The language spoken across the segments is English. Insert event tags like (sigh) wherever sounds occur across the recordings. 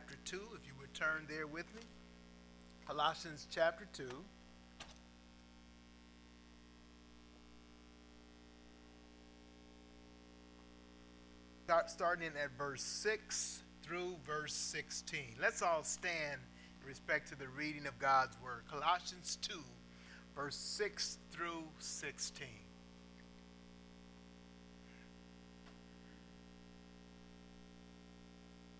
chapter 2, if you would turn there with me. Colossians chapter 2. Start, starting at verse 6 through verse 16. Let's all stand in respect to the reading of God's word. Colossians 2, verse 6 through 16.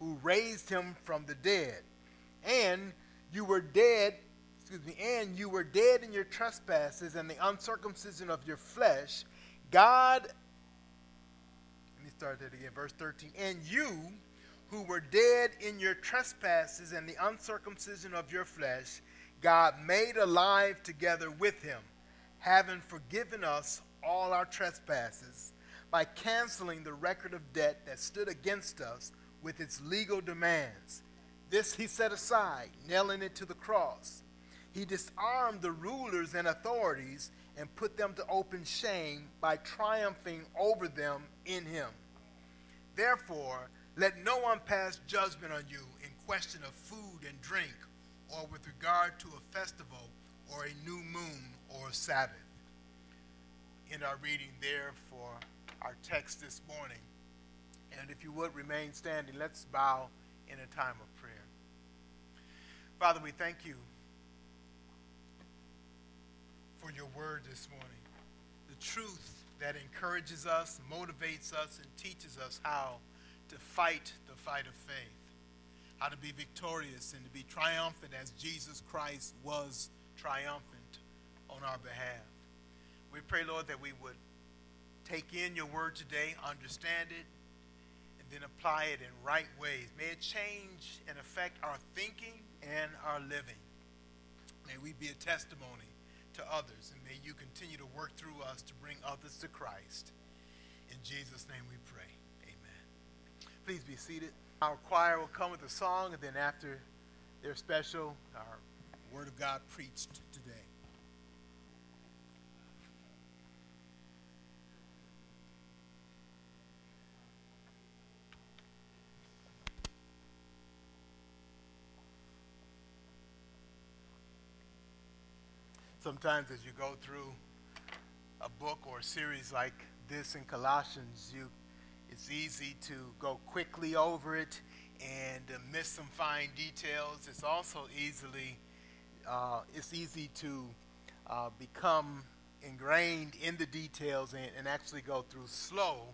who raised him from the dead. And you were dead, excuse me, and you were dead in your trespasses and the uncircumcision of your flesh. God, let me start that again, verse 13. And you, who were dead in your trespasses and the uncircumcision of your flesh, God made alive together with him, having forgiven us all our trespasses by canceling the record of debt that stood against us with its legal demands. This he set aside, nailing it to the cross. He disarmed the rulers and authorities and put them to open shame by triumphing over them in him. Therefore, let no one pass judgment on you in question of food and drink, or with regard to a festival, or a new moon, or a Sabbath. In our reading there for our text this morning, and if you would remain standing, let's bow in a time of prayer. Father, we thank you for your word this morning. The truth that encourages us, motivates us, and teaches us how to fight the fight of faith, how to be victorious and to be triumphant as Jesus Christ was triumphant on our behalf. We pray, Lord, that we would take in your word today, understand it, then apply it in right ways. May it change and affect our thinking and our living. May we be a testimony to others, and may you continue to work through us to bring others to Christ. In Jesus' name we pray. Amen. Please be seated. Our choir will come with a song, and then after their special, our Word of God preached today. Sometimes as you go through a book or a series like this in Colossians, you it's easy to go quickly over it and uh, miss some fine details. It's also easily uh, it's easy to uh, become ingrained in the details and, and, actually go through slow.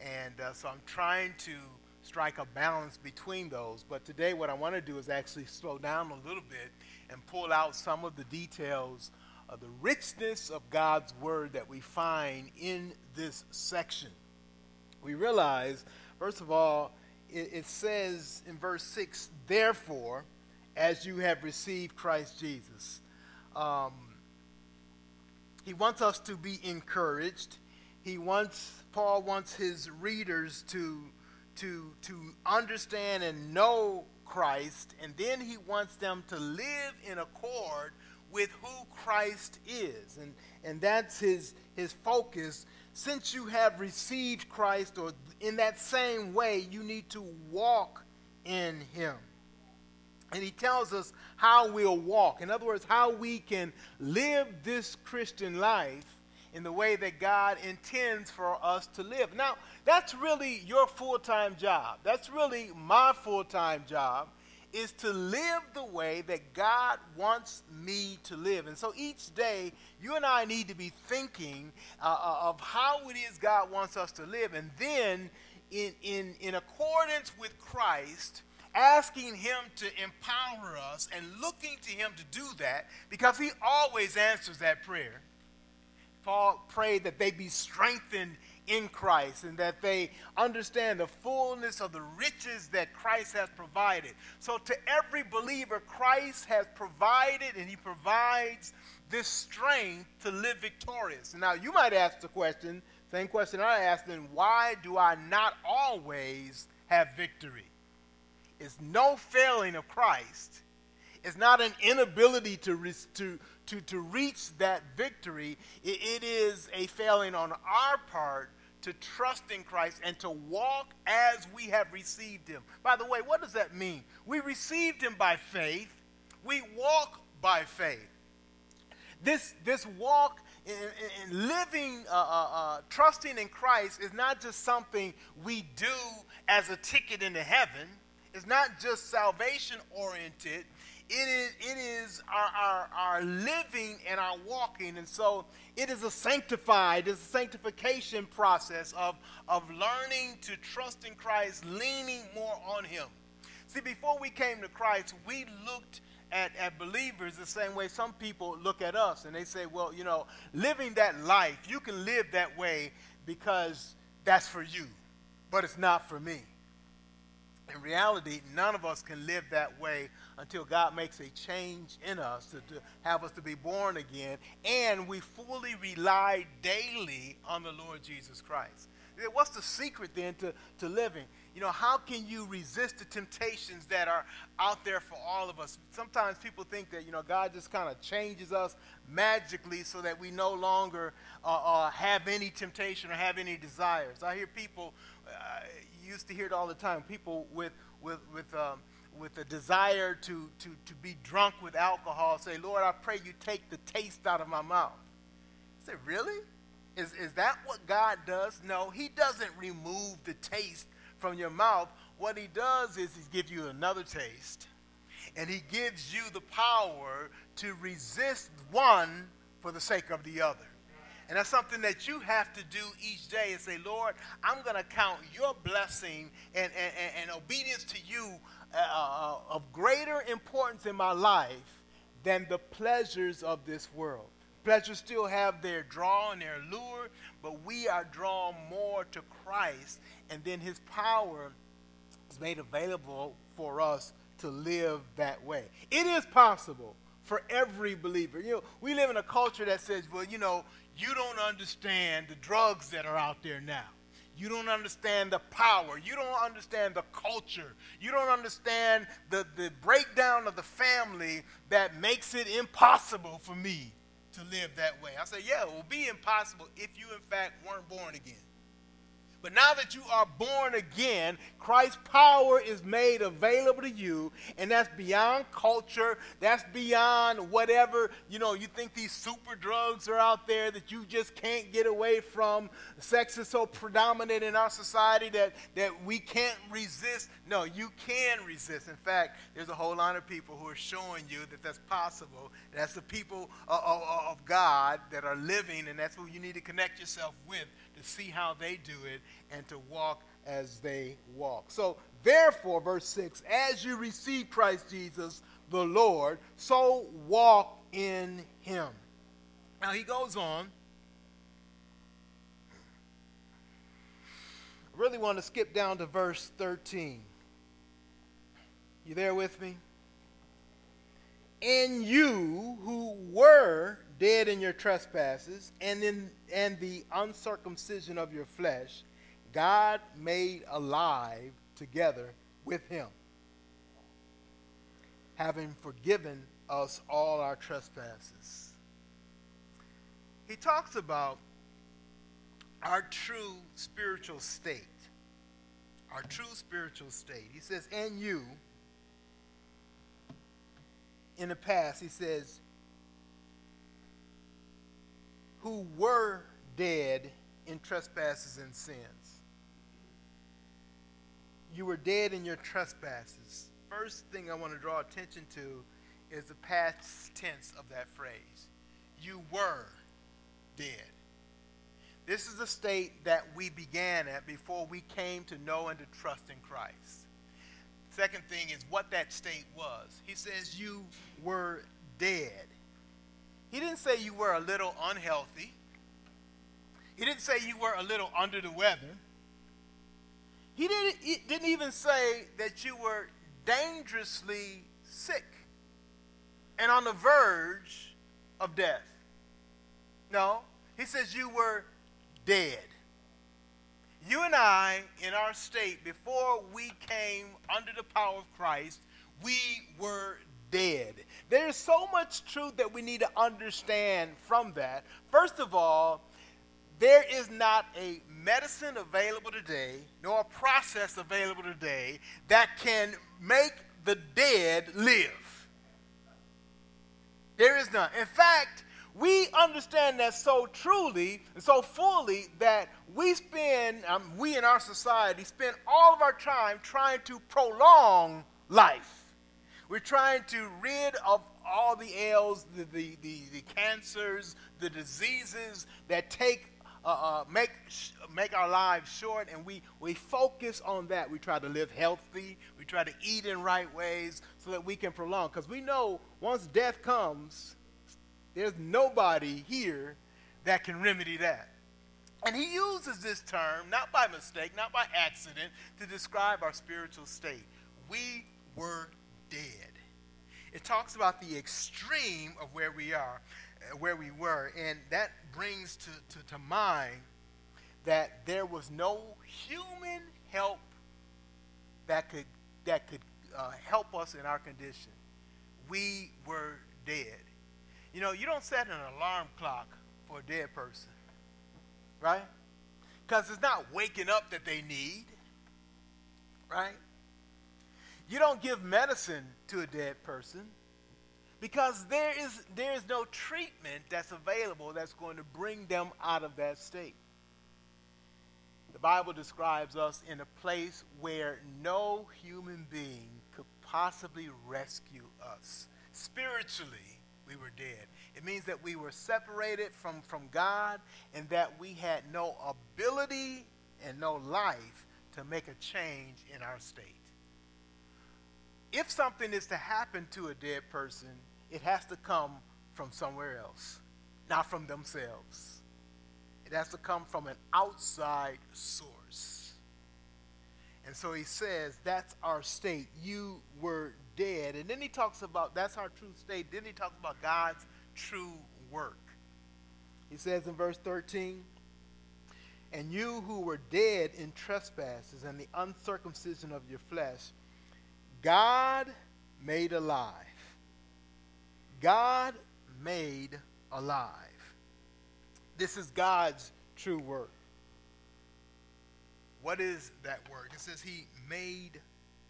And uh, so I'm trying to strike a balance between those. But today, what I want to do is actually slow down a little bit and pull out some of the details of the richness of God's word that we find in this section. We realize, first of all, it, it says in verse 6, therefore, as you have received Christ Jesus. Um, he wants us to be encouraged. He wants, Paul wants his readers to, to, to understand and know Christ, and then he wants them to live in accord with who Christ is. And, and that's his, his focus. Since you have received Christ, or in that same way, you need to walk in him. And he tells us how we'll walk. In other words, how we can live this Christian life in the way that God intends for us to live. Now, that's really your full time job. That's really my full time job is to live the way that God wants me to live. And so each day, you and I need to be thinking uh, uh, of how it is God wants us to live. And then, in, in, in accordance with Christ, asking Him to empower us and looking to Him to do that because He always answers that prayer. Paul prayed that they be strengthened in Christ and that they understand the fullness of the riches that Christ has provided. So, to every believer, Christ has provided and He provides this strength to live victorious. Now, you might ask the question, same question I asked, then why do I not always have victory? It's no failing of Christ. It's not an inability to, to, to, to reach that victory, it, it is a failing on our part to trust in Christ and to walk as we have received him. By the way, what does that mean? We received him by faith, we walk by faith. This, this walk in, in living, uh, uh, uh, trusting in Christ is not just something we do as a ticket into heaven. It's not just salvation oriented. It is, it is our, our, our living and our walking. And so it is a sanctified, it's a sanctification process of, of learning to trust in Christ, leaning more on Him. See, before we came to Christ, we looked at, at believers the same way some people look at us and they say, well, you know, living that life, you can live that way because that's for you, but it's not for me. In reality, none of us can live that way until God makes a change in us to, to, have us to be born again, and we fully rely daily on the Lord Jesus Christ. What's the secret then to, to living? You know, how can you resist the temptations that are out there for all of us? Sometimes people think that, you know, God just kind of changes us magically so that we no longer uh, uh, have any temptation or have any desires. I hear people, uh, used to hear it all the time, people with, with, with, um, with a desire to, to, to be drunk with alcohol say, Lord, I pray you take the taste out of my mouth. I said, Really? Is, is that what God does? No, He doesn't remove the taste from your mouth. What He does is He gives you another taste, and He gives you the power to resist one for the sake of the other. And that's something that you have to do each day and say, Lord, I'm going to count your blessing and, and, and obedience to you uh, uh, of greater importance in my life than the pleasures of this world. Pleasures still have their draw and their lure, but we are drawn more to Christ, and then His power is made available for us to live that way. It is possible for every believer. You know, we live in a culture that says, well, you know, you don't understand the drugs that are out there now. You don't understand the power. You don't understand the culture. You don't understand the, the breakdown of the family that makes it impossible for me to live that way. I say, yeah, it will be impossible if you, in fact, weren't born again. But now that you are born again, Christ's power is made available to you, and that's beyond culture. That's beyond whatever, you know, you think these super drugs are out there that you just can't get away from. Sex is so predominant in our society that, that we can't resist. No, you can resist. In fact, there's a whole lot of people who are showing you that that's possible. That's the people of, of, of God that are living, and that's who you need to connect yourself with to see how they do it and to walk as they walk. So, therefore, verse 6 as you receive Christ Jesus the Lord, so walk in him. Now, he goes on. I really want to skip down to verse 13. You there with me? In you who were dead in your trespasses and in and the uncircumcision of your flesh, God made alive together with him, having forgiven us all our trespasses. He talks about our true spiritual state. Our true spiritual state. He says, and you, in the past, he says, who were dead in trespasses and sins. You were dead in your trespasses. first thing I want to draw attention to is the past tense of that phrase. You were dead. This is the state that we began at before we came to know and to trust in Christ. Second thing is what that state was. He says you were dead. He didn't say you were a little unhealthy. He didn't say you were a little under the weather. He didn't, he didn't even say that you were dangerously sick and on the verge of death. No, he says you were dead. You and I, in our state, before we came under the power of Christ, we were dead. There's so much truth that we need to understand from that. First of all, there is not a medicine available today, nor a process available today that can make the dead live. There is none. In fact, we understand that so truly and so fully that we spend, um, we in our society spend all of our time trying to prolong life. We're trying to rid of all the ails, the, the, the, the cancers, the diseases that take uh, uh, make, make our lives short, and we, we focus on that. We try to live healthy, we try to eat in right ways so that we can prolong. Because we know once death comes, there's nobody here that can remedy that. And he uses this term, not by mistake, not by accident, to describe our spiritual state. We were dead. It talks about the extreme of where we are, uh, where we were, and that brings to, to, to mind that there was no human help that could, that could uh, help us in our condition. We were dead. You know, you don't set an alarm clock for a dead person, right? Because it's not waking up that they need, right? You don't give medicine to a dead person because there is, there is no treatment that's available that's going to bring them out of that state. The Bible describes us in a place where no human being could possibly rescue us. Spiritually, we were dead. It means that we were separated from, from God and that we had no ability and no life to make a change in our state. If something is to happen to a dead person, it has to come from somewhere else, not from themselves. It has to come from an outside source. And so he says, that's our state. You were dead. And then he talks about, that's our true state. Then he talks about God's true work. He says in verse 13, and you who were dead in trespasses and the uncircumcision of your flesh, God made alive God made alive. This is God's true work. What is that word? It says he made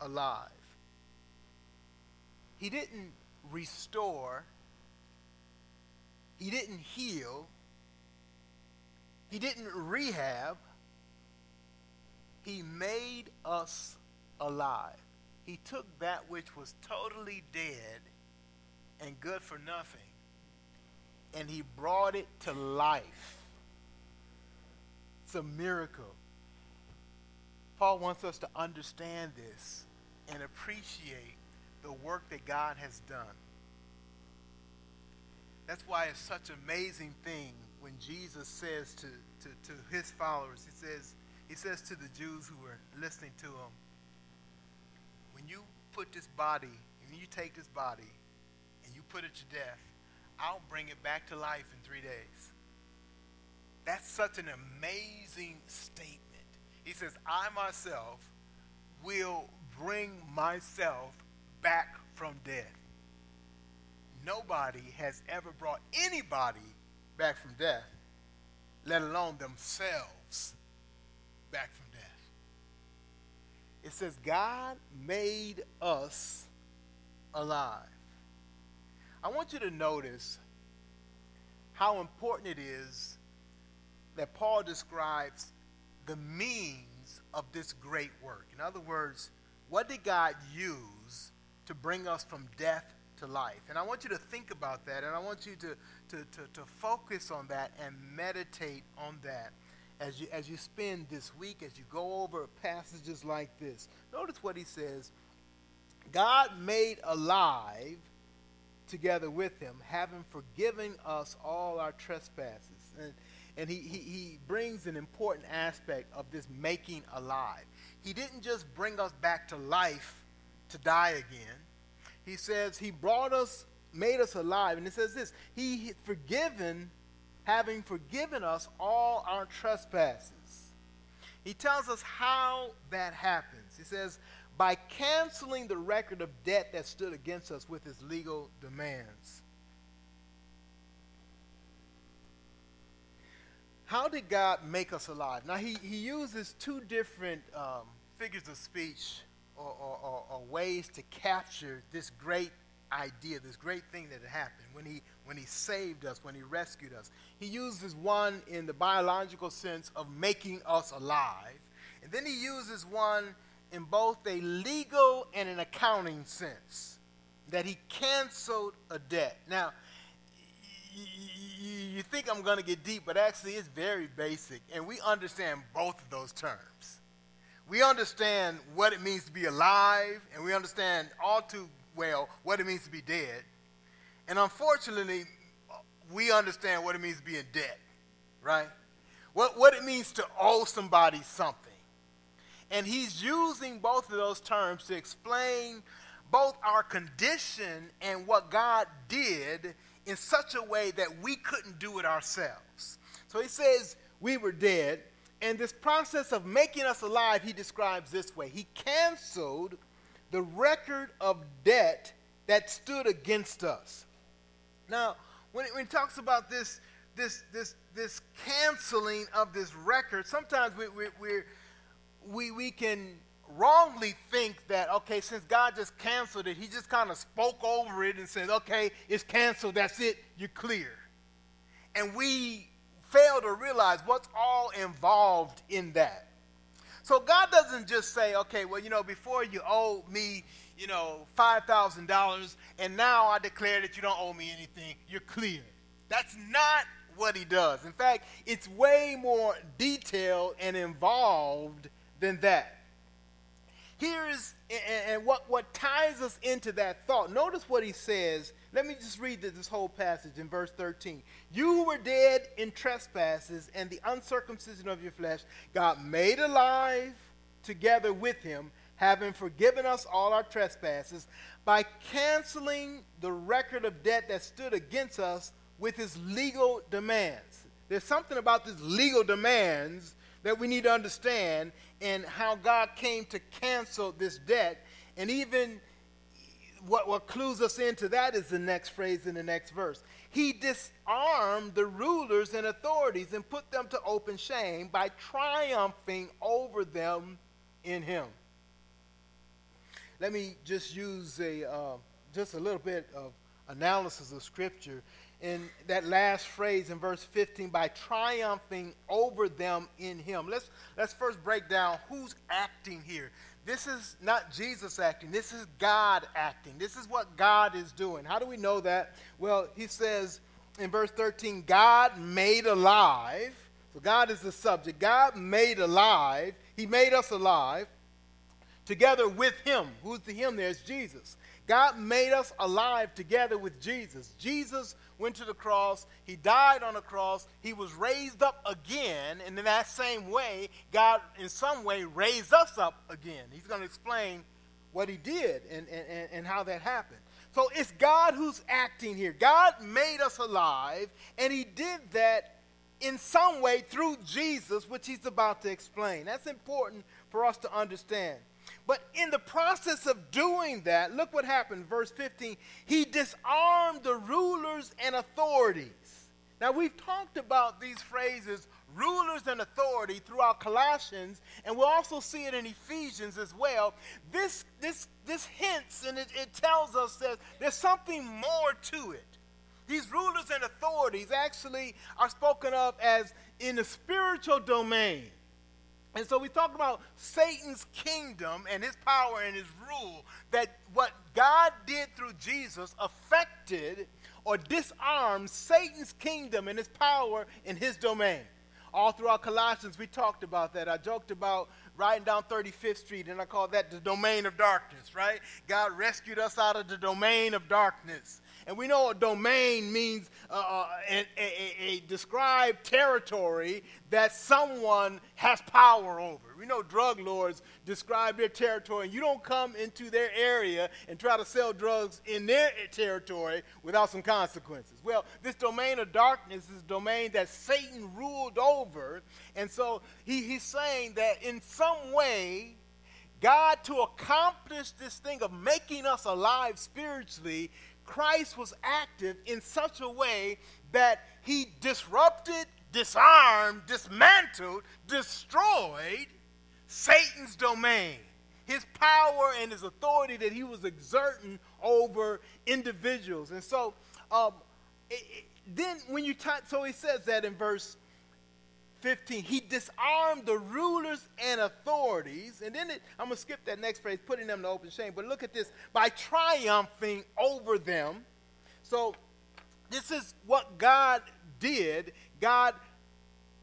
alive. He didn't restore, he didn't heal, he didn't rehab. He made us alive. He took that which was totally dead and good for nothing. And he brought it to life. It's a miracle. Paul wants us to understand this and appreciate the work that God has done. That's why it's such an amazing thing when Jesus says to, to, to his followers, he says, he says to the Jews who were listening to him, put this body, and you take this body and you put it to death, I'll bring it back to life in three days. That's such an amazing statement. He says, I myself will bring myself back from death. Nobody has ever brought anybody back from death, let alone themselves back from. It says, God made us alive. I want you to notice how important it is that Paul describes the means of this great work. In other words, what did God use to bring us from death to life. And I want you to think about that, and I want you to, to, to, to focus on that and meditate on that as you, as you spend this week, as you go over passages like this. Notice what he says God made alive together with him, having forgiven us all our trespasses. And, and he, he, he brings an important aspect of this making alive. He didn't just bring us back to life to die again. He says he brought us, made us alive. And it says this He forgiven, having forgiven us all our trespasses. He tells us how that happens. He says, by canceling the record of debt that stood against us with his legal demands. How did God make us alive? Now, he, he uses two different um, figures of speech or, or, or, or, ways to capture this great idea, this great thing that had happened when he, when he saved us, when he rescued us. He uses one in the biological sense of making us alive, and then he uses one in both a legal and an accounting sense that he canceled a debt. Now, you think I'm going to get deep, but actually it's very basic, and we understand both of those terms. We understand what it means to be alive, and we understand all too well what it means to be dead. And unfortunately, we understand what it means to be in debt, right? What, what it means to owe somebody something. And he's using both of those terms to explain both our condition and what God did in such a way that we couldn't do it ourselves. So he says we were dead, and this process of making us alive, he describes this way He canceled the record of debt that stood against us. Now, when, when he talks about this, this, this, this canceling of this record, sometimes we, we, we're we, we can wrongly think that, okay, since God just canceled it, he just kind of spoke over it and said, okay, it's canceled, that's it, you're clear. And we fail to realize what's all involved in that. So God doesn't just say, okay, well, you know, before you owe me, you know, $5,000, and now I declare that you don't owe me anything, you're clear. That's not what he does. In fact, it's way more detailed and involved than that. Here's and what, what ties us into that thought. Notice what he says. Let me just read this whole passage in verse 13. You were dead in trespasses and the uncircumcision of your flesh, God made alive together with him, having forgiven us all our trespasses, by canceling the record of debt that stood against us with his legal demands. There's something about these legal demands that we need to understand and how God came to cancel this debt. And even what, what clues us into that is the next phrase in the next verse. He disarmed the rulers and authorities and put them to open shame by triumphing over them in him. Let me just use a, uh, just a little bit of analysis of Scripture in that last phrase in verse 15 by triumphing over them in him. Let's, let's first break down who's acting here. This is not Jesus acting, this is God acting. This is what God is doing. How do we know that? Well, he says in verse 13, God made alive. So God is the subject. God made alive. He made us alive together with him. Who's the him there? It's Jesus. God made us alive together with Jesus. Jesus went to the cross, he died on the cross, he was raised up again, and in that same way, God, in some way, raised us up again. He's going to explain what he did and, and, and how that happened. So it's God who's acting here. God made us alive, and he did that in some way through Jesus, which he's about to explain. That's important for us to understand. But in the process of doing that, look what happened. Verse 15, he disarmed the rulers and authorities. Now, we've talked about these phrases, rulers and authority, throughout Colossians, and we'll also see it in Ephesians as well. This, this, this hints and it, it tells us that there's something more to it. These rulers and authorities actually are spoken of as in the spiritual domain. And so we talked about Satan's kingdom and his power and his rule, that what God did through Jesus affected or disarmed Satan's kingdom and his power in his domain. All throughout Colossians, we talked about that. I joked about riding down 35th Street, and I call that the domain of darkness, right? God rescued us out of the domain of darkness. And we know a domain means uh, uh a, a, a, described territory that someone has power over. We know drug lords describe their territory, and you don't come into their area and try to sell drugs in their territory without some consequences. Well, this domain of darkness is a domain that Satan ruled over, and so he, he's saying that in some way, God, to accomplish this thing of making us alive spiritually, Christ was active in such a way that he disrupted, disarmed, dismantled, destroyed Satan's domain, his power and his authority that he was exerting over individuals. And so, um, it, it, then when you talk, so he says that in verse 15. He disarmed the rulers and authorities. And then it, I'm going to skip that next phrase, putting them to open shame. But look at this by triumphing over them. So this is what God did. God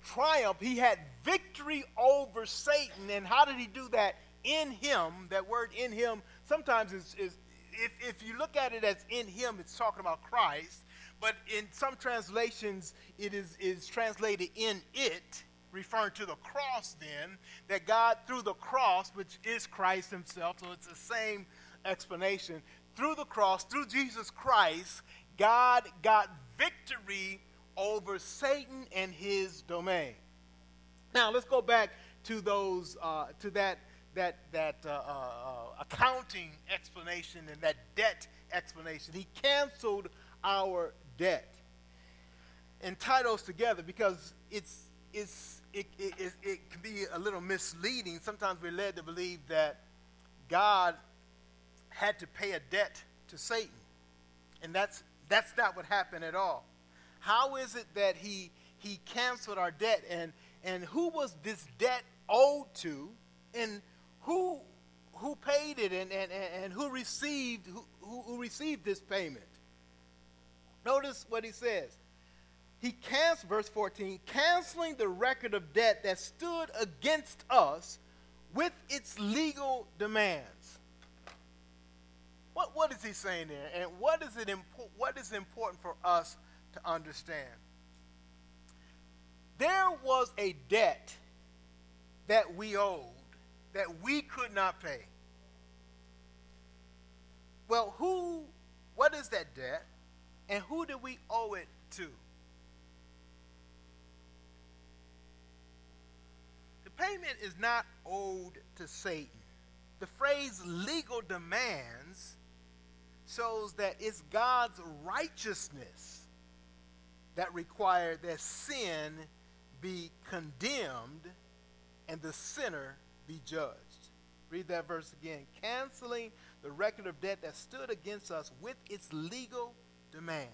triumphed. He had victory over Satan. And how did he do that? In him. That word in him sometimes is, is if, if you look at it as in him, it's talking about Christ. But in some translations, it is, is translated in it, referring to the cross, then, that God, through the cross, which is Christ Himself, so it's the same explanation, through the cross, through Jesus Christ, God got victory over Satan and his domain. Now, let's go back to those, uh, to that, that, that uh, uh, uh accounting explanation and that debt explanation. He canceled our debt and tie those together because it's, it's, it, it, it, it can be a little misleading. Sometimes we're led to believe that God had to pay a debt to Satan. And that's, that's not what happened at all. How is it that he, he canceled our debt? And, and who was this debt owed to? And who, who paid it? And, and, and who, received, who, who received this payment? Notice what he says. He canceled, verse 14, canceling the record of debt that stood against us with its legal demands. What, what is he saying there? And what is, it impo- what is important for us to understand? There was a debt that we owed that we could not pay. Well, who, what is that debt? And who do we owe it to? The payment is not owed to Satan. The phrase legal demands shows that it's God's righteousness that required that sin be condemned and the sinner be judged. Read that verse again. Canceling the record of debt that stood against us with its legal demands.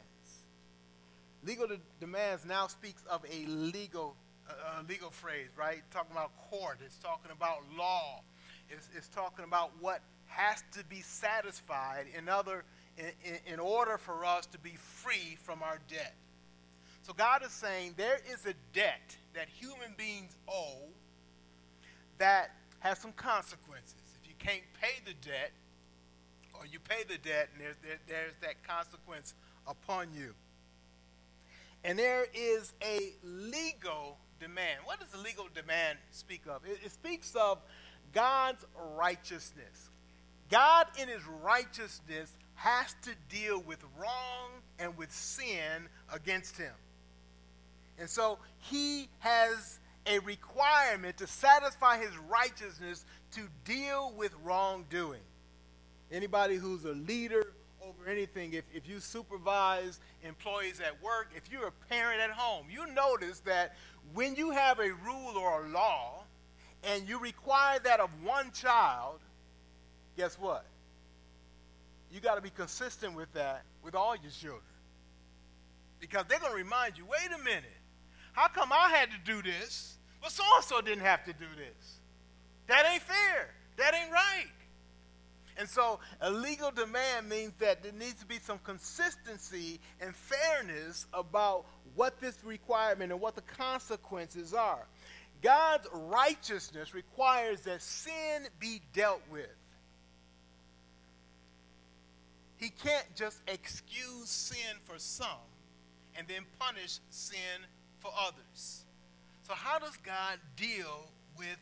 Legal de- demands now speaks of a legal, uh, legal phrase, right? Talking about court. It's talking about law. It's, it's talking about what has to be satisfied in, other, in, in, order for us to be free from our debt. So God is saying there is a debt that human beings owe that has some consequences. If you can't pay the debt, or you pay the debt, and there's, there, there's that consequence upon you. And there is a legal demand. What does the legal demand speak of? It, it speaks of God's righteousness. God, in his righteousness, has to deal with wrong and with sin against him. And so he has a requirement to satisfy his righteousness to deal with wrongdoing. Anybody who's a leader over anything. If, if you supervise employees at work, if you're a parent at home, you notice that when you have a rule or a law and you require that of one child, guess what? You got to be consistent with that with all your children. Because they're going to remind you wait a minute, how come I had to do this, But so and so didn't have to do this. That ain't fair. That ain't right. And so a legal demand means that there needs to be some consistency and fairness about what this requirement and what the consequences are. God's righteousness requires that sin be dealt with. He can't just excuse sin for some and then punish sin for others. So, how does God deal with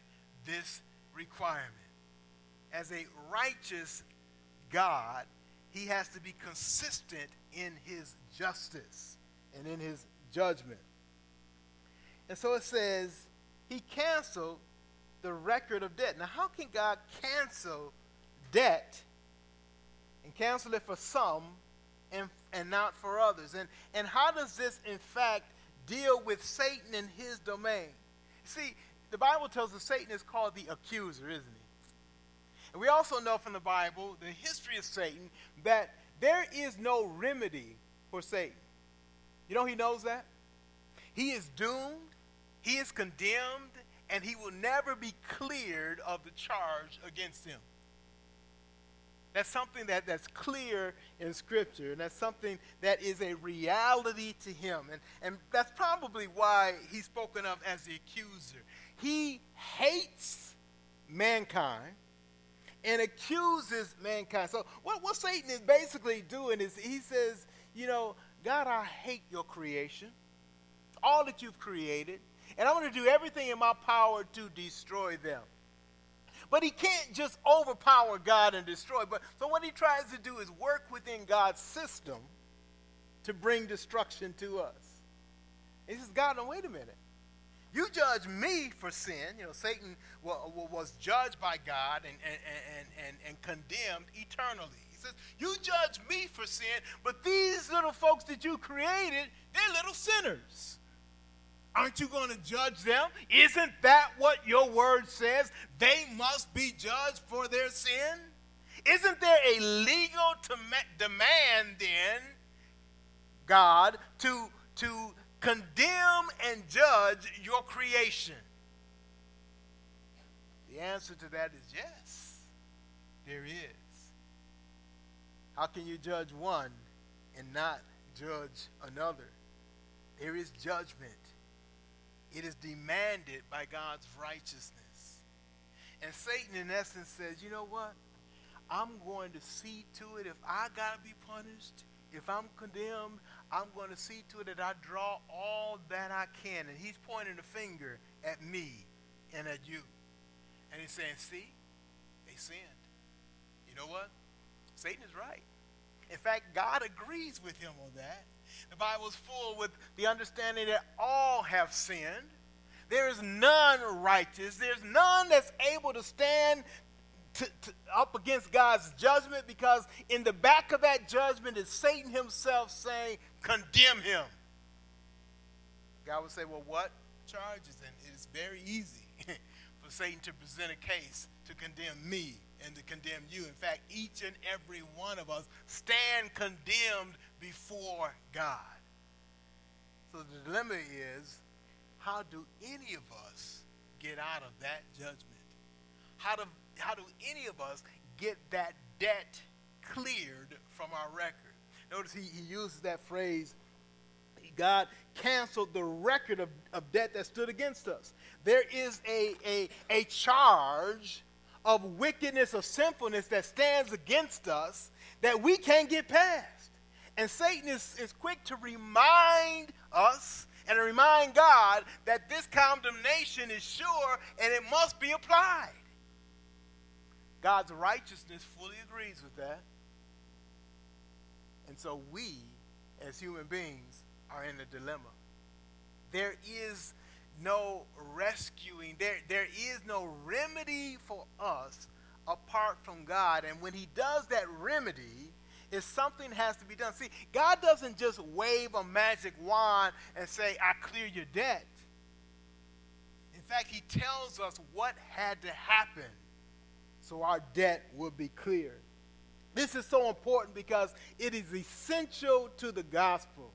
this requirement? As a righteous God, he has to be consistent in his justice and in his judgment. And so it says, he canceled the record of debt. Now, how can God cancel debt and cancel it for some and, and not for others? And, and how does this, in fact, deal with Satan and his domain? See, the Bible tells us Satan is called the accuser, isn't he? And we also know from the Bible, the history of Satan, that there is no remedy for Satan. You know he knows that? He is doomed, he is condemned, and he will never be cleared of the charge against him. That's something that, that's clear in Scripture, and that's something that is a reality to him. And, and that's probably why he's spoken of as the accuser. He hates mankind and accuses mankind. So, what, what Satan is basically doing is he says, You know, God, I hate your creation, all that you've created, and I'm going to do everything in my power to destroy them. But he can't just overpower God and destroy. But so what he tries to do is work within God's system to bring destruction to us. He says, God, now wait a minute. You judge me for sin. You know, Satan was judged by God and, and, and, and, and condemned eternally. He says, You judge me for sin, but these little folks that you created, they're little sinners. Aren't you going to judge them? Isn't that what your word says? They must be judged for their sin? Isn't there a legal demand then, God, to, to condemn and judge your creation? The answer to that is yes, there is. How can you judge one and not judge another? There is judgment. It is demanded by God's righteousness. And Satan, in essence, says, you know what? I'm going to see to it if I got to be punished, if I'm condemned, I'm going to see to it that I draw all that I can. And he's pointing a finger at me and at you. And he's saying, see, they sinned. You know what? Satan is right. In fact, God agrees with him on that. The Bible is full with the understanding that all have sinned. There is none righteous. There's none that's able to stand to, to, up against God's judgment because in the back of that judgment is Satan himself saying, condemn him. God would say, well, what charges? And it is very easy (laughs) for Satan to present a case to condemn me and to condemn you. In fact, each and every one of us stand condemned before God. So the dilemma is how do any of us get out of that judgment? How do, how do any of us get that debt cleared from our record? Notice he, he uses that phrase God canceled the record of, of debt that stood against us. There is a, a, a charge of wickedness, of sinfulness that stands against us that we can't get past. And Satan is, is quick to remind us and to remind God that this condemnation is sure and it must be applied. God's righteousness fully agrees with that. And so we, as human beings, are in a dilemma. There is no rescuing, there, there is no remedy for us apart from God. And when He does that remedy, is something has to be done. See, God doesn't just wave a magic wand and say, I clear your debt. In fact, He tells us what had to happen so our debt would be cleared. This is so important because it is essential to the gospel.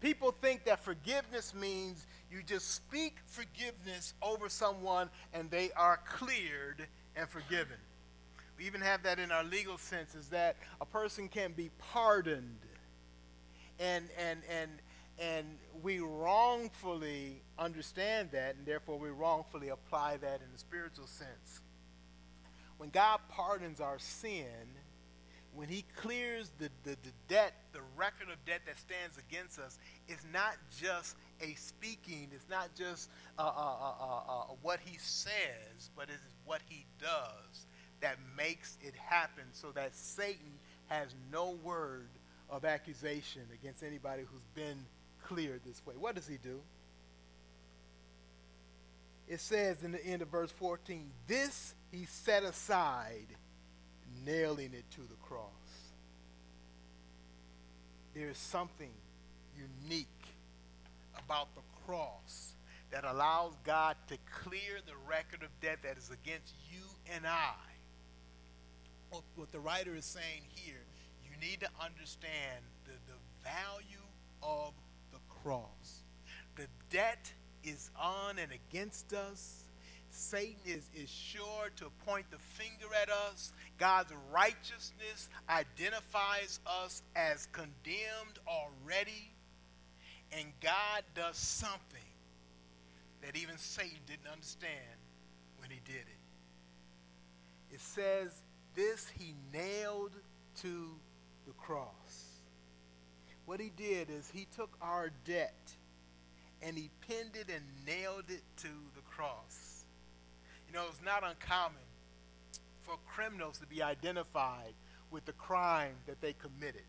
people think that forgiveness means you just speak forgiveness over someone and they are cleared and forgiven. We even have that in our legal sense is that a person can be pardoned. And, and, and, and we wrongfully understand that, and therefore we wrongfully apply that in the spiritual sense. When God pardons our sin, when he clears the, the, the debt, the record of debt that stands against us, it's not just a speaking, it's not just uh, uh, uh, what he says, but it's what he does that makes it happen so that Satan has no word of accusation against anybody who's been cleared this way. What does he do? It says in the end of verse 14, this he set aside nailing it to the cross. There is something unique about the cross that allows God to clear the record of debt that is against you and I. What the writer is saying here, you need to understand the, the value of the cross. The debt is on and against us Satan is, is sure to point the finger at us. God's righteousness identifies us as condemned already. And God does something that even Satan didn't understand when he did it. It says, This he nailed to the cross. What he did is he took our debt and he pinned it and nailed it to the cross. You know, it's not uncommon for criminals to be identified with the crime that they committed.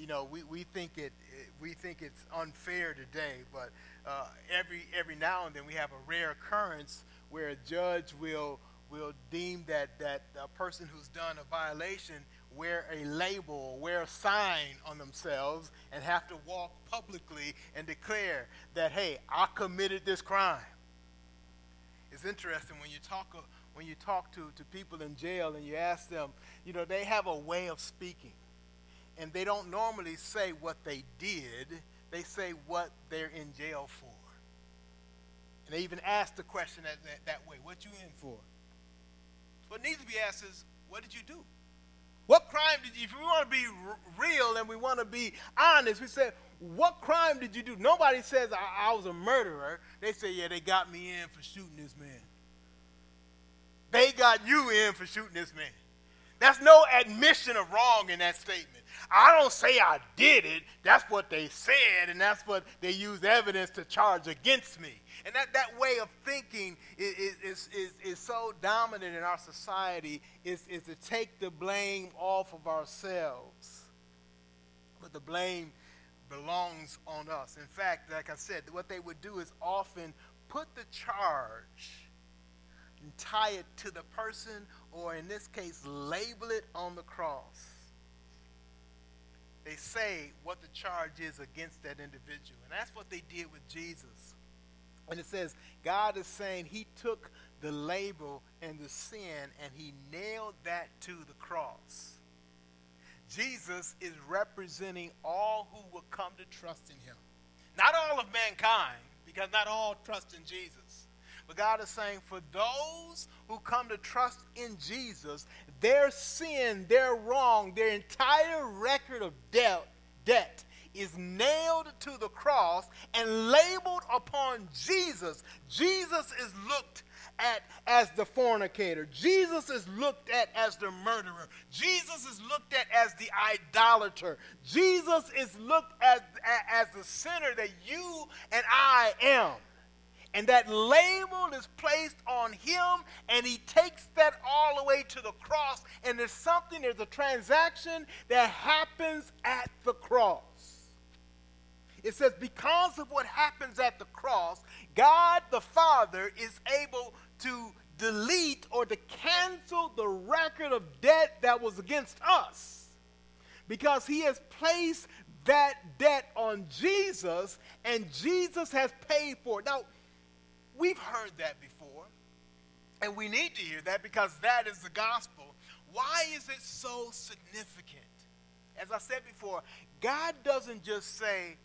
You know, we, we think it we think it's unfair today, but uh, every every now and then we have a rare occurrence where a judge will will deem that that a person who's done a violation wear a label, wear a sign on themselves, and have to walk publicly and declare that, hey, I committed this crime it's interesting when you talk uh, when you talk to, to people in jail and you ask them, you know, they have a way of speaking. And they don't normally say what they did, they say what they're in jail for. And they even ask the question that, that, that way, what you in for? What needs to be asked is, what did you do? What crime did you, if we want to be r- real and we want to be honest, we say, what crime did you do? Nobody says I, I, was a murderer. They say, yeah, they got me in for shooting this man. They got you in for shooting this man. That's no admission of wrong in that statement. I don't say I did it. That's what they said, and that's what they use evidence to charge against me. And that, that way of thinking is, is, is, is so dominant in our society is, is to take the blame off of ourselves. But the blame belongs on us. In fact, like I said, what they would do is often put the charge and tie it to the person, or in this case, label it on the cross. They say what the charge is against that individual. And that's what they did with Jesus. And it says, God is saying he took the label and the sin and he nailed that to the cross. Jesus is representing all who will come to trust in him. Not all of mankind, because not all trust in Jesus. But God is saying for those who come to trust in Jesus, their sin, their wrong, their entire record of debt, debt is nailed to the cross and labeled upon Jesus. Jesus is looked at as the fornicator. Jesus is looked at as the murderer. Jesus is looked at as the idolater. Jesus is looked at as the sinner that you and I am. And that label is placed on him, and he takes that all the way to the cross. And there's something, there's a transaction that happens at the cross. It says, because of what happens at the cross, God the Father is able to delete or to cancel the record of debt that was against us because he has placed that debt on Jesus and Jesus has paid for it. Now, we've heard that before and we need to hear that because that is the gospel. Why is it so significant? As I said before, God doesn't just say,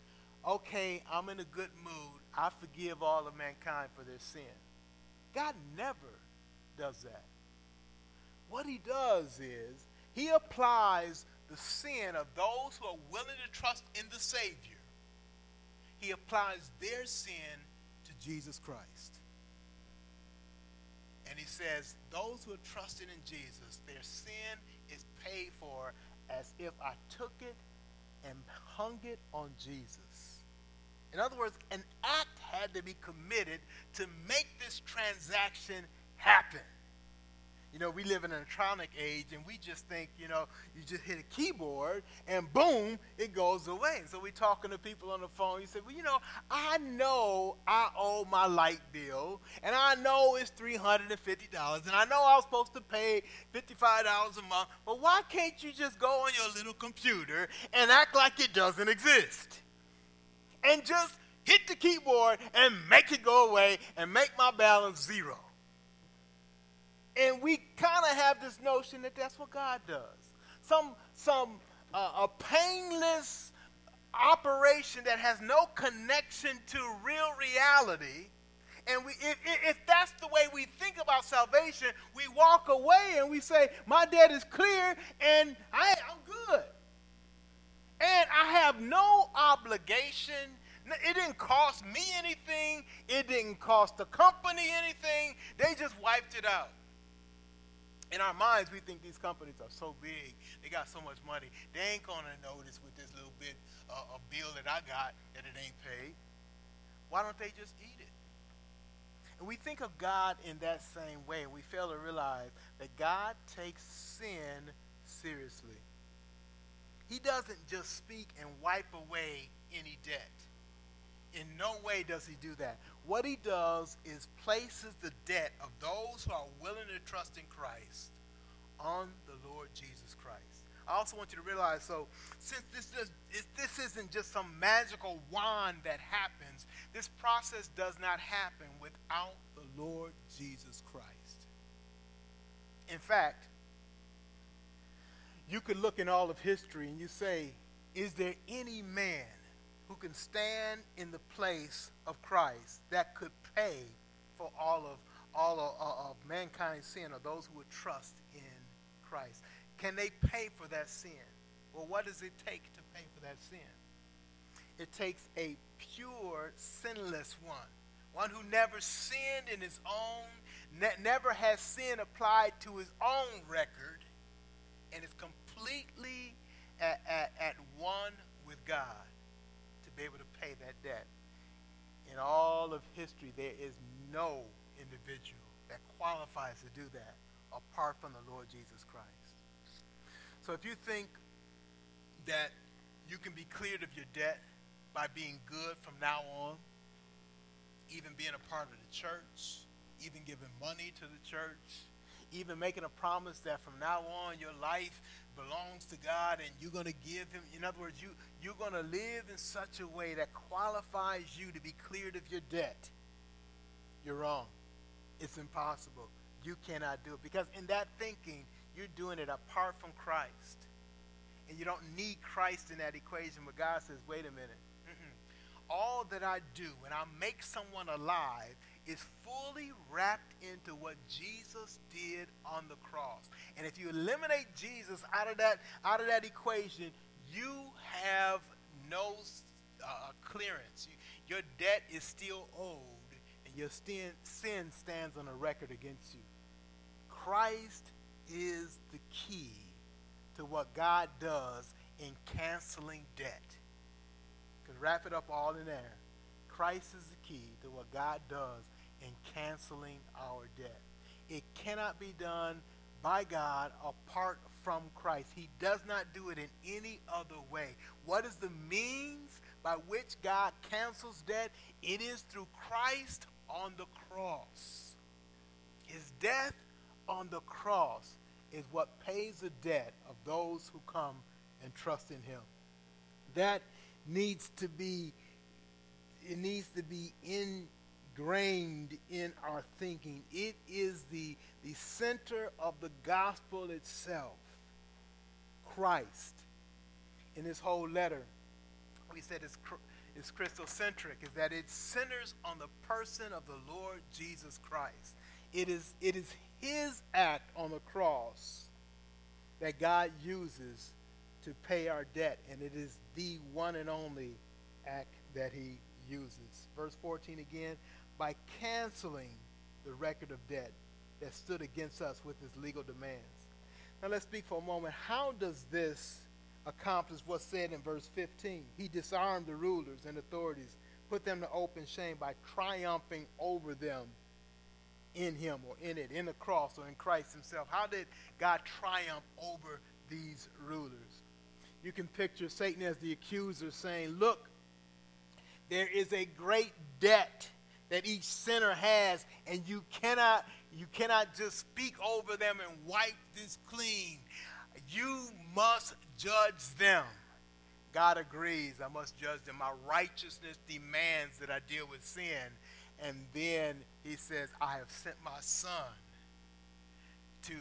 okay, I'm in a good mood. I forgive all of mankind for their sin. God never does that. What he does is he applies the sin of those who are willing to trust in the Savior. He applies their sin to Jesus Christ. And he says, those who are trusting in Jesus, their sin is paid for as if I took it and hung it on Jesus. In other words, an act had to be committed to make this transaction happen. You know, we live in an electronic age and we just think, you know, you just hit a keyboard and boom, it goes away. So we're talking to people on the phone. You say, well, you know, I know I owe my light bill and I know it's $350 and I know I was supposed to pay $55 a month, but why can't you just go on your little computer and act like it doesn't exist? And just hit the keyboard and make it go away and make my balance zero. And we kind of have this notion that that's what God does. Some, some uh, a painless operation that has no connection to real reality. And we, if, if that's the way we think about salvation, we walk away and we say, My debt is clear and I, I'm good. And I have no obligation. It didn't cost me anything. It didn't cost the company anything. They just wiped it out in our minds, we think these companies are so big, they got so much money, they ain't gonna notice with this little bit uh, bill that I got that it ain't paid. Why don't they just eat it? And we think of God in that same way, we fail to realize that God takes sin seriously. He doesn't just speak and wipe away any debt. In no way does he do that. What he does is places the debt of those who are willing to trust in Christ on the Lord Jesus Christ. I also want you to realize so, since this, just, this isn't just some magical wand that happens, this process does not happen without the Lord Jesus Christ. In fact, you could look in all of history and you say, is there any man who can stand in the place of Christ that could pay for all of all of, of mankind's sin or those who would trust in Christ. Can they pay for that sin? Well, what does it take to pay for that sin? It takes a pure, sinless one, one who never sinned in his own, ne- never has sin applied to his own record, and is completely at, at, at one with God to be able to pay that debt. In all of history, there is no individual that qualifies to do that apart from the Lord Jesus Christ. So if you think that you can be cleared of your debt by being good from now on, even being a part of the church, even giving money to the church, even making a promise that from now on your life belongs to God and you're going to give him in other words you you're going to live in such a way that qualifies you to be cleared of your debt. You're wrong. It's impossible. You cannot do it because in that thinking you're doing it apart from Christ. And you don't need Christ in that equation but God says wait a minute. All that I do when I make someone alive is fully wrapped into what Jesus did on the cross. And if you eliminate Jesus out of that out of that equation, you have no uh, clearance. You, your debt is still owed, and your sin, sin stands on a record against you. Christ is the key to what God does in canceling debt. Can wrap it up all in there. Christ is the key to what God does in canceling our debt. It cannot be done by God apart from Christ. He does not do it in any other way. What is the means by which God cancels debt? It is through Christ on the cross. His death on the cross is what pays the debt of those who come and trust in him. That needs to be it needs to be in ingrained in our thinking. It is the, the center of the gospel itself. Christ in this whole letter, we said it's, it's Christocentric, is that it centers on the person of the Lord Jesus Christ. It is, it is his act on the cross that God uses to pay our debt, and it is the one and only act that he uses. Verse 14 again, by canceling the record of debt that stood against us with his legal demands. Now let's speak for a moment. How does this accomplish what's said in verse 15? He disarmed the rulers and authorities, put them to open shame by triumphing over them in him or in it, in the cross or in Christ himself. How did God triumph over these rulers? You can picture Satan as the accuser saying, Look, there is a great debt that each sinner has, and you cannot, you cannot just speak over them and wipe this clean. You must judge them. God agrees. I must judge them. My righteousness demands that I deal with sin. And then he says, I have sent my son to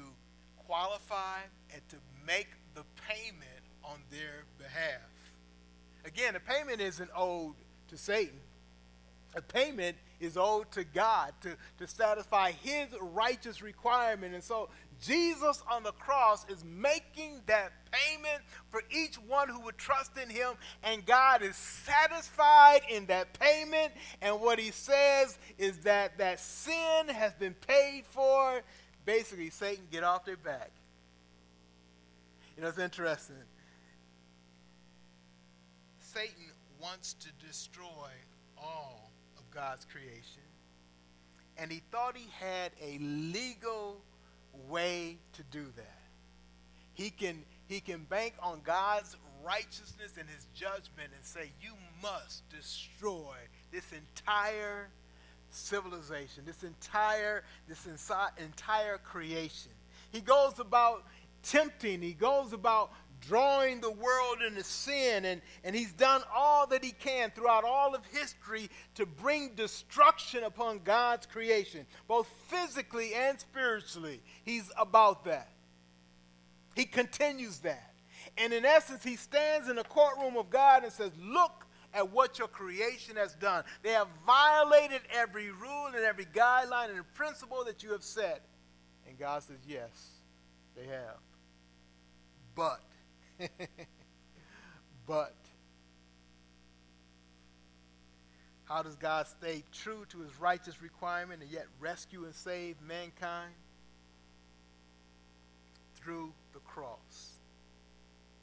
qualify and to make the payment on their behalf. Again, the payment isn't owed to Satan. A payment is owed to God to, to satisfy his righteous requirement. And so Jesus on the cross is making that payment for each one who would trust in him, and God is satisfied in that payment. And what he says is that that sin has been paid for. Basically, Satan, get off their back. You know, it's interesting. Satan wants to destroy all of God's creation. And he thought he had a legal way to do that. He can, he can bank on God's righteousness and his judgment and say, You must destroy this entire civilization, this entire, this entire creation. He goes about tempting, he goes about drawing the world into sin, and, and he's done all that he can throughout all of history to bring destruction upon God's creation, both physically and spiritually. He's about that. He continues that. And in essence, he stands in the courtroom of God and says, Look at what your creation has done. They have violated every rule and every guideline and principle that you have set. And God says, Yes, they have. But (laughs) but how does God stay true to his righteous requirement and yet rescue and save mankind? Through the cross.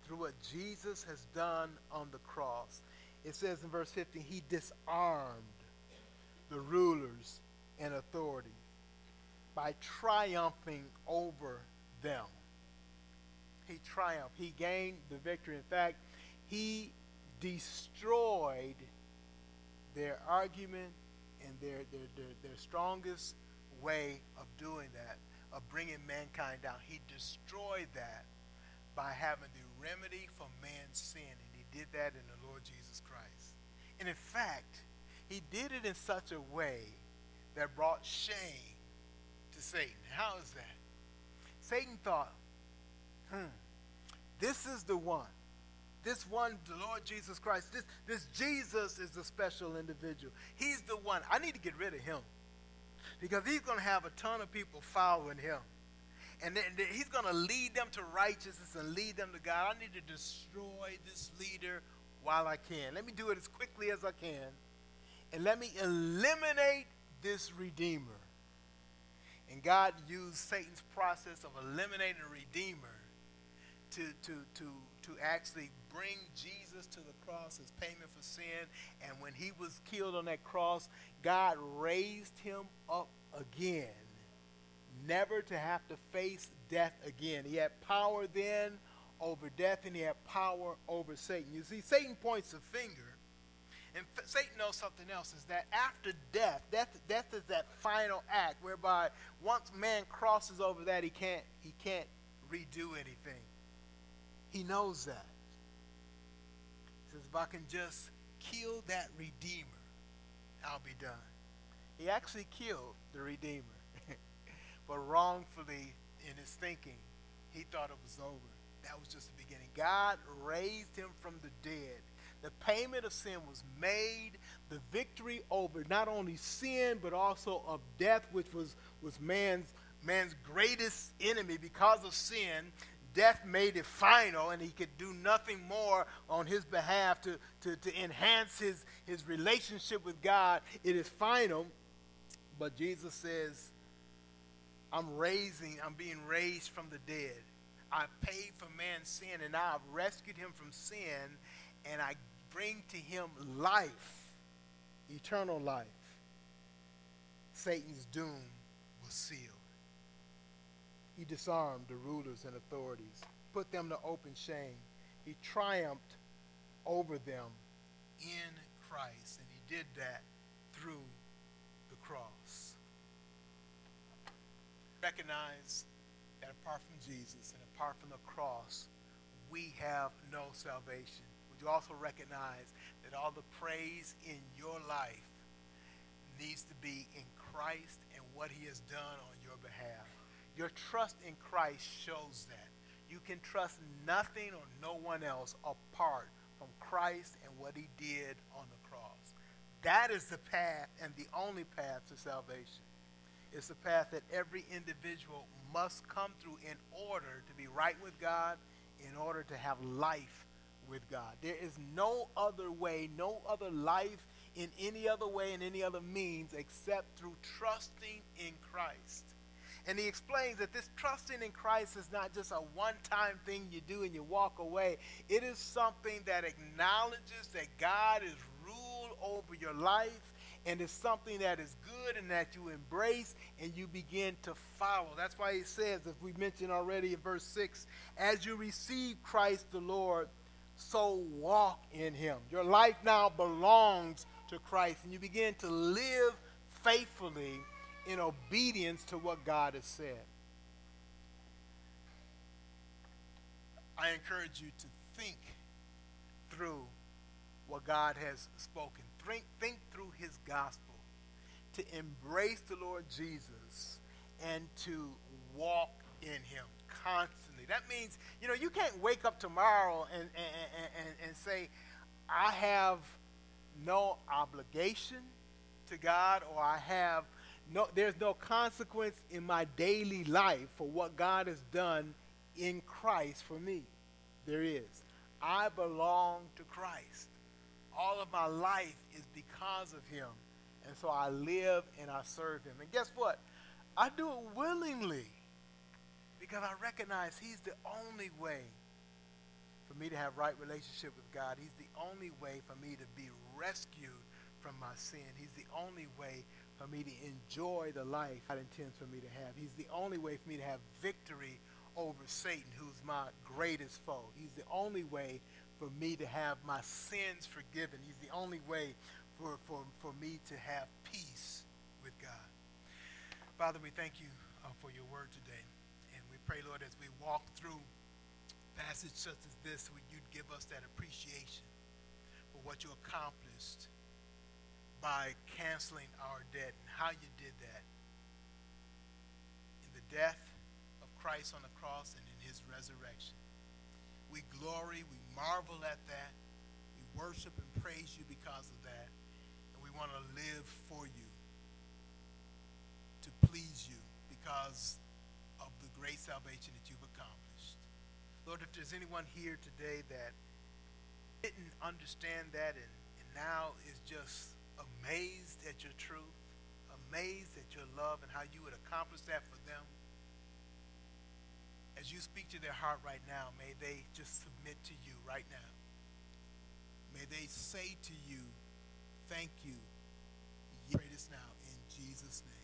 Through what Jesus has done on the cross. It says in verse 15, he disarmed the rulers and authority by triumphing over them he triumphed. He gained the victory. In fact, he destroyed their argument and their, their, their, their strongest way of doing that, of bringing mankind down. He destroyed that by having the remedy for man's sin, and he did that in the Lord Jesus Christ. And in fact, he did it in such a way that brought shame to Satan. How is that? Satan thought, hmm, this is the one. This one, the Lord Jesus Christ, this, this Jesus is a special individual. He's the one. I need to get rid of him because he's going to have a ton of people following him. And then, he's going to lead them to righteousness and lead them to God. I need to destroy this leader while I can. Let me do it as quickly as I can. And let me eliminate this redeemer. And God used Satan's process of eliminating a redeemer to, to, to, to actually bring Jesus to the cross as payment for sin. And when he was killed on that cross, God raised him up again, never to have to face death again. He had power then over death, and he had power over Satan. You see, Satan points a finger. And Satan knows something else is that after death, death, death is that final act whereby once man crosses over that, he can't, he can't redo anything. He knows that. He says, if I can just kill that Redeemer, I'll be done. He actually killed the Redeemer, (laughs) but wrongfully in his thinking, he thought it was over. That was just the beginning. God raised him from the dead. The payment of sin was made. The victory over not only sin, but also of death, which was, was man's, man's greatest enemy because of sin. Death made it final, and he could do nothing more on his behalf to, to, to enhance his, his relationship with God. It is final. But Jesus says, I'm raising, I'm being raised from the dead. I paid for man's sin, and I've rescued him from sin, and I bring to him life, eternal life. Satan's doom was sealed. He disarmed the rulers and authorities, put them to open shame. He triumphed over them in Christ, and he did that through the cross. Recognize that apart from Jesus and apart from the cross, we have no salvation. Would you also recognize that all the praise in your life needs to be in Christ and what he has done on your behalf? Your trust in Christ shows that. You can trust nothing or no one else apart from Christ and what he did on the cross. That is the path and the only path to salvation. It's the path that every individual must come through in order to be right with God, in order to have life with God. There is no other way, no other life in any other way, in any other means, except through trusting in Christ. And he explains that this trusting in Christ is not just a one time thing you do and you walk away. It is something that acknowledges that God is ruled over your life and it's something that is good and that you embrace and you begin to follow. That's why he says, as we mentioned already in verse 6, as you receive Christ the Lord, so walk in him. Your life now belongs to Christ and you begin to live faithfully in obedience to what God has said. I encourage you to think through what God has spoken. Think, think through his gospel, to embrace the Lord Jesus, and to walk in him constantly. That means, you know, you can't wake up tomorrow and, and, and, and say, I have no obligation to God or I have no, there's no consequence in my daily life for what God has done in Christ for me. There is. I belong to Christ. All of my life is because of him. And so I live and I serve him. And guess what? I do it willingly because I recognize he's the only way for me to have right relationship with God. He's the only way for me to be rescued from my sin. He's the only way for me to enjoy the life God intends for me to have. He's the only way for me to have victory over Satan, who's my greatest foe. He's the only way for me to have my sins forgiven. He's the only way for, for, for me to have peace with God. Father, we thank you uh, for your word today. And we pray, Lord, as we walk through passage such as this, would you give us that appreciation for what you accomplished by canceling our debt and how you did that in the death of Christ on the cross and in his resurrection. We glory, we marvel at that. We worship and praise you because of that. And we want to live for you, to please you because of the great salvation that you've accomplished. Lord, if there's anyone here today that didn't understand that and, and now is just amazed at your truth, amazed at your love and how you would accomplish that for them. As you speak to their heart right now, may they just submit to you right now. May they say to you, thank you. Pray this now in Jesus' name.